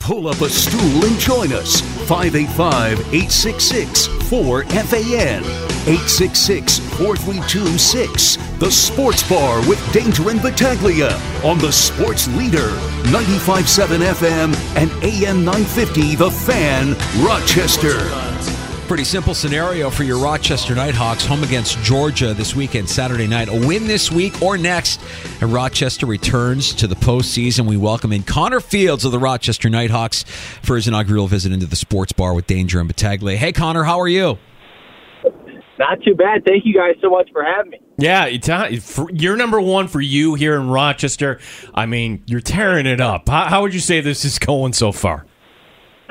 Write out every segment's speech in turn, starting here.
Pull up a stool and join us. 585 866 4FAN. 866 432 6. The Sports Bar with Danger and Battaglia on the Sports Leader. 957 FM and AM 950 The Fan, Rochester. Pretty simple scenario for your Rochester Knighthawks home against Georgia this weekend, Saturday night. A win this week or next, and Rochester returns to the postseason. We welcome in Connor Fields of the Rochester Knighthawks for his inaugural visit into the sports bar with Danger and Battaglia. Hey, Connor, how are you? Not too bad. Thank you guys so much for having me. Yeah, you're number one for you here in Rochester. I mean, you're tearing it up. How, how would you say this is going so far?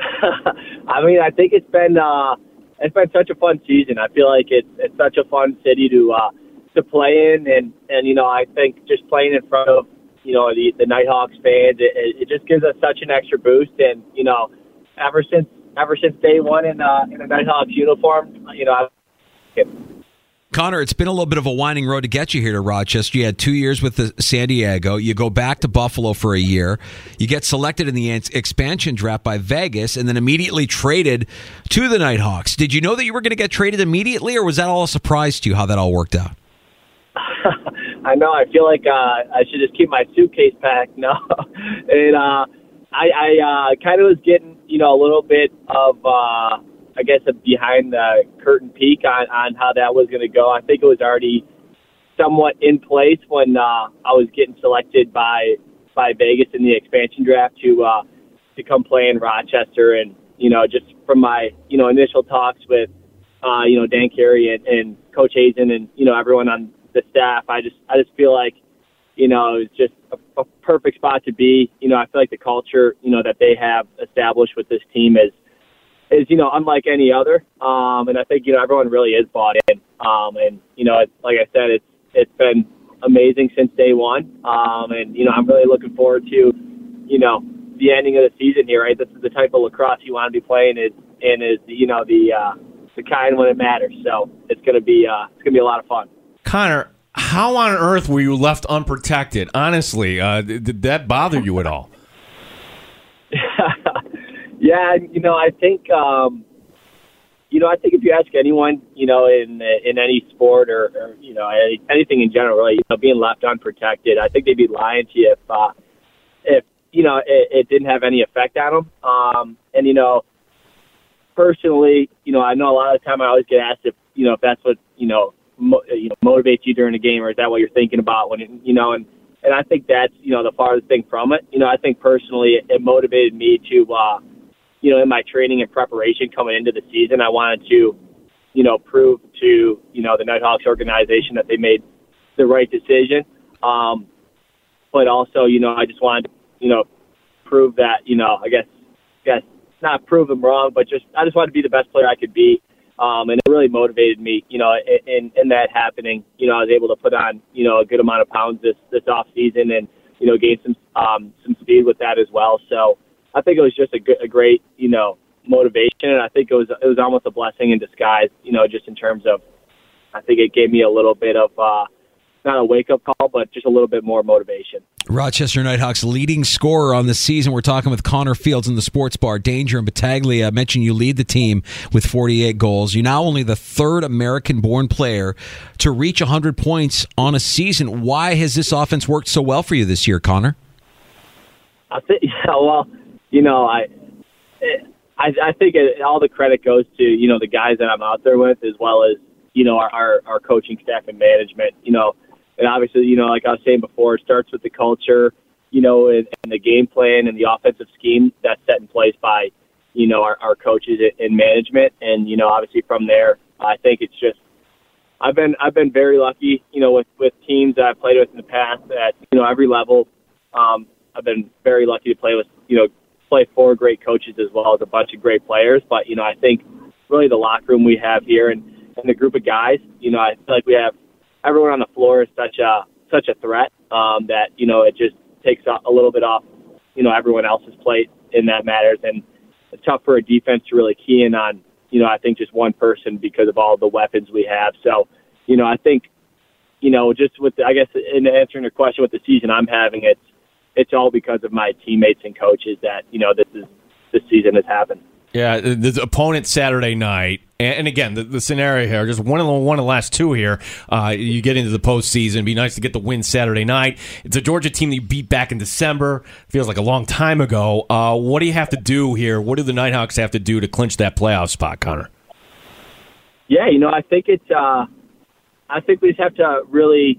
I mean, I think it's been uh, it's been such a fun season. I feel like it's it's such a fun city to uh, to play in, and and you know I think just playing in front of you know the the Knighthawks fans, it, it just gives us such an extra boost. And you know, ever since ever since day one in uh, in the Knighthawks uniform, you know. I've, Connor, it's been a little bit of a winding road to get you here to Rochester. You had two years with the San Diego. You go back to Buffalo for a year. You get selected in the expansion draft by Vegas and then immediately traded to the Knighthawks. Did you know that you were going to get traded immediately, or was that all a surprise to you how that all worked out? I know. I feel like uh, I should just keep my suitcase packed. No, and uh, I, I uh, kind of was getting, you know, a little bit of. Uh, I guess, a behind the curtain peek on, on how that was going to go. I think it was already somewhat in place when uh, I was getting selected by by Vegas in the expansion draft to uh, to come play in Rochester, and you know, just from my you know initial talks with uh, you know Dan Carey and, and Coach Hasen and you know everyone on the staff, I just I just feel like you know it's just a, a perfect spot to be. You know, I feel like the culture you know that they have established with this team is is you know unlike any other. Um, and I think you know everyone really is bought in. Um, and you know, it's, like I said, it's it's been amazing since day one. Um, and you know, I'm really looking forward to you know the ending of the season here. Right, this is the type of lacrosse you want to be playing. Is and is you know the uh, the kind when it matters. So it's gonna be uh, it's gonna be a lot of fun. Connor, how on earth were you left unprotected? Honestly, uh, did that bother you at all? Yeah, you know, I think, um, you know, I think if you ask anyone, you know, in in any sport or, or you know any, anything in general, really, you know, being left unprotected, I think they'd be lying to you if uh, if you know it, it didn't have any effect on them. Um, and you know, personally, you know, I know a lot of the time I always get asked if you know if that's what you know mo- you know motivates you during a game, or is that what you're thinking about when it, you know and and I think that's you know the farthest thing from it. You know, I think personally it, it motivated me to. uh you know, in my training and preparation coming into the season, I wanted to, you know, prove to, you know, the Knighthawks organization that they made the right decision. Um, but also, you know, I just wanted you know, prove that, you know, I guess, I guess not prove them wrong, but just, I just wanted to be the best player I could be. Um, and it really motivated me, you know, in, in that happening, you know, I was able to put on, you know, a good amount of pounds this, this off season and, you know, gain some, um, some speed with that as well. So, I think it was just a, good, a great, you know, motivation, and I think it was it was almost a blessing in disguise, you know, just in terms of, I think it gave me a little bit of uh, not a wake up call, but just a little bit more motivation. Rochester Knighthawks leading scorer on the season. We're talking with Connor Fields in the sports bar. Danger and Battaglia. I mentioned you lead the team with 48 goals. You're now only the third American born player to reach 100 points on a season. Why has this offense worked so well for you this year, Connor? I think, yeah, well, you know, I, I, I think it, all the credit goes to you know the guys that I'm out there with, as well as you know our, our our coaching staff and management. You know, and obviously, you know, like I was saying before, it starts with the culture, you know, and, and the game plan and the offensive scheme that's set in place by you know our, our coaches and management, and you know, obviously from there, I think it's just I've been I've been very lucky, you know, with with teams that I've played with in the past at you know every level. Um, I've been very lucky to play with you know play for great coaches as well as a bunch of great players. But you know, I think really the locker room we have here and, and the group of guys, you know, I feel like we have everyone on the floor is such a such a threat um, that you know it just takes a, a little bit off you know everyone else's plate in that matters, and it's tough for a defense to really key in on you know I think just one person because of all the weapons we have. So you know I think you know just with the, I guess in answering your question with the season I'm having, it's it's all because of my teammates and coaches that you know this is this season has happened. Yeah, the opponent Saturday night, and again, the, the scenario here, just one of the one of the last two here. Uh, you get into the postseason. It'd be nice to get the win Saturday night. It's a Georgia team that you beat back in December. Feels like a long time ago. Uh, what do you have to do here? What do the Knighthawks have to do to clinch that playoff spot, Connor? Yeah, you know, I think it's. Uh, I think we just have to really,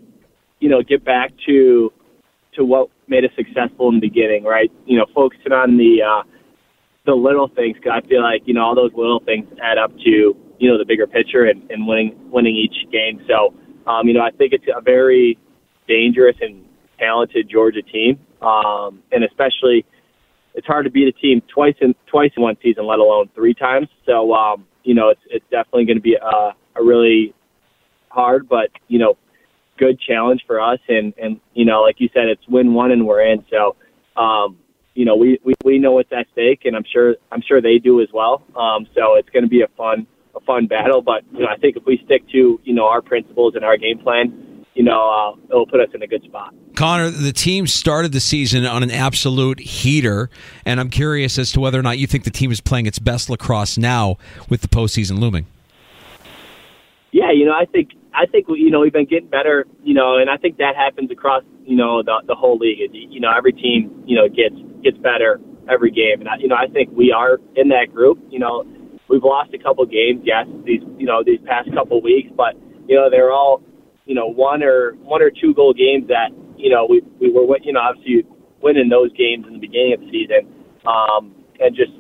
you know, get back to to what made us successful in the beginning, right? You know, focusing on the. Uh, the little things. Cause I feel like you know all those little things add up to you know the bigger picture and, and winning winning each game. So um, you know I think it's a very dangerous and talented Georgia team, um, and especially it's hard to beat a team twice in twice in one season, let alone three times. So um, you know it's it's definitely going to be a, a really hard, but you know good challenge for us. And and you know like you said, it's win one and we're in. So um, you know, we, we, we know what's at stake, and I'm sure I'm sure they do as well. Um, so it's going to be a fun a fun battle. But you know, I think if we stick to you know our principles and our game plan, you know, uh, it'll put us in a good spot. Connor, the team started the season on an absolute heater, and I'm curious as to whether or not you think the team is playing its best lacrosse now with the postseason looming. Yeah, you know, I think I think you know we've been getting better, you know, and I think that happens across you know the the whole league. You know, every team you know gets gets better every game, and I, you know I think we are in that group. You know, we've lost a couple games, yes, these you know these past couple weeks, but you know they're all you know one or one or two goal games that you know we we were you know obviously winning those games in the beginning of the season, um, and just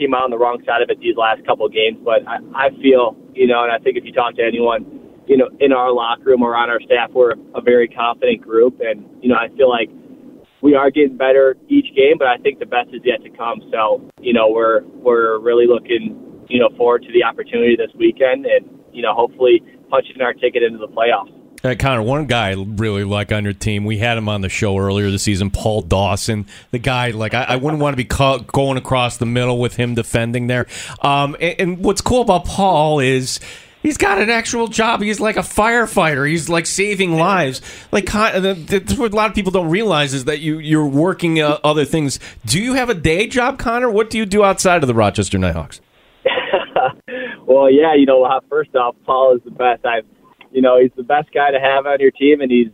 came out on the wrong side of it these last couple of games. But I, I feel you know, and I think if you talk to anyone you know, in our locker room or on our staff, we're a very confident group, and you know, I feel like we are getting better each game, but I think the best is yet to come. So, you know, we're we're really looking, you know, forward to the opportunity this weekend, and you know, hopefully punching our ticket into the playoffs. Hey, Connor, one guy I really like on your team. We had him on the show earlier this season, Paul Dawson. The guy, like, I, I wouldn't want to be going across the middle with him defending there. Um, and, and what's cool about Paul is He's got an actual job. He's like a firefighter. He's like saving lives. Like that's what a lot of people don't realize is that you you're working uh, other things. Do you have a day job, Connor? What do you do outside of the Rochester Knighthawks? well, yeah, you know, uh, first off, Paul is the best. I've, you know, he's the best guy to have on your team, and he's,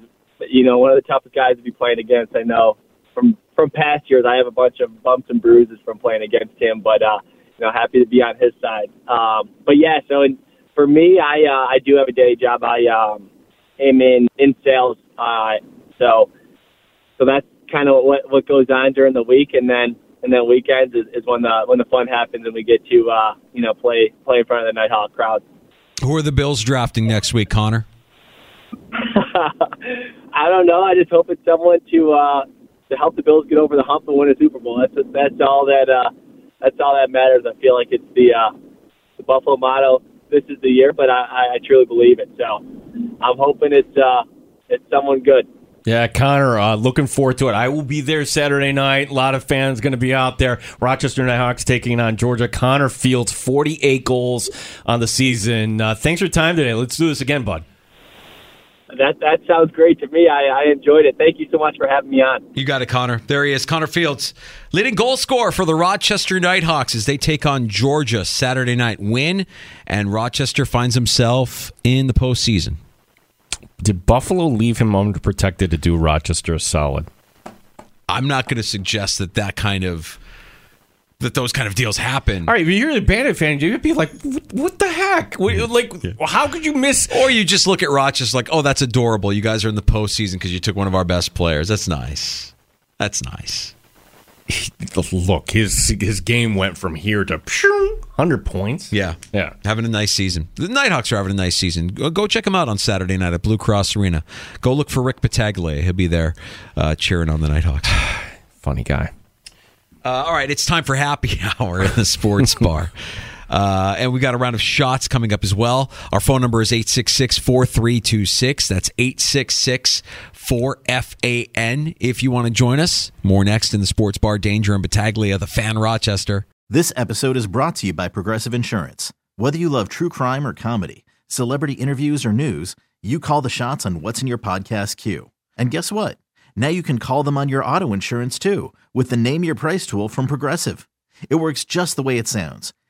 you know, one of the toughest guys to be playing against. I know from from past years, I have a bunch of bumps and bruises from playing against him, but uh, you know, happy to be on his side. Um, but yeah, so in for me, I uh, I do have a day job. I um, am in in sales, uh, so so that's kind of what what goes on during the week, and then and then weekends is, is when the when the fun happens and we get to uh, you know play play in front of the Knighthawk crowd. Who are the Bills drafting next week, Connor? I don't know. I just hope it's someone to uh, to help the Bills get over the hump and win a Super Bowl. That's that's all that uh, that's all that matters. I feel like it's the uh, the Buffalo motto this is the year, but I, I truly believe it. So I'm hoping it's uh, it's someone good. Yeah, Connor, uh, looking forward to it. I will be there Saturday night. A lot of fans going to be out there. Rochester Knighthawks taking on Georgia. Connor Fields, 48 goals on the season. Uh, thanks for your time today. Let's do this again, bud. That that sounds great to me. I, I enjoyed it. Thank you so much for having me on. You got it, Connor. There he is, Connor Fields, leading goal scorer for the Rochester Knighthawks as they take on Georgia Saturday night. Win, and Rochester finds himself in the postseason. Did Buffalo leave him underprotected to do Rochester a solid? I'm not going to suggest that that kind of that those kind of deals happen. All right, if you're a Bandit fan, you'd be like, "What, what the heck? Like, yeah. how could you miss?" Or you just look at Rochester like, "Oh, that's adorable. You guys are in the postseason because you took one of our best players. That's nice. That's nice." Look, his his game went from here to hundred points. Yeah, yeah, having a nice season. The Knighthawks are having a nice season. Go, go check him out on Saturday night at Blue Cross Arena. Go look for Rick Battaglia. He'll be there uh, cheering on the Knighthawks. Funny guy. Uh, all right, it's time for happy hour in the sports bar. Uh, and we got a round of shots coming up as well. Our phone number is 866 4326. That's 866 4FAN if you want to join us. More next in the sports bar. Danger and Battaglia, the fan Rochester. This episode is brought to you by Progressive Insurance. Whether you love true crime or comedy, celebrity interviews or news, you call the shots on what's in your podcast queue. And guess what? Now you can call them on your auto insurance too with the Name Your Price tool from Progressive. It works just the way it sounds.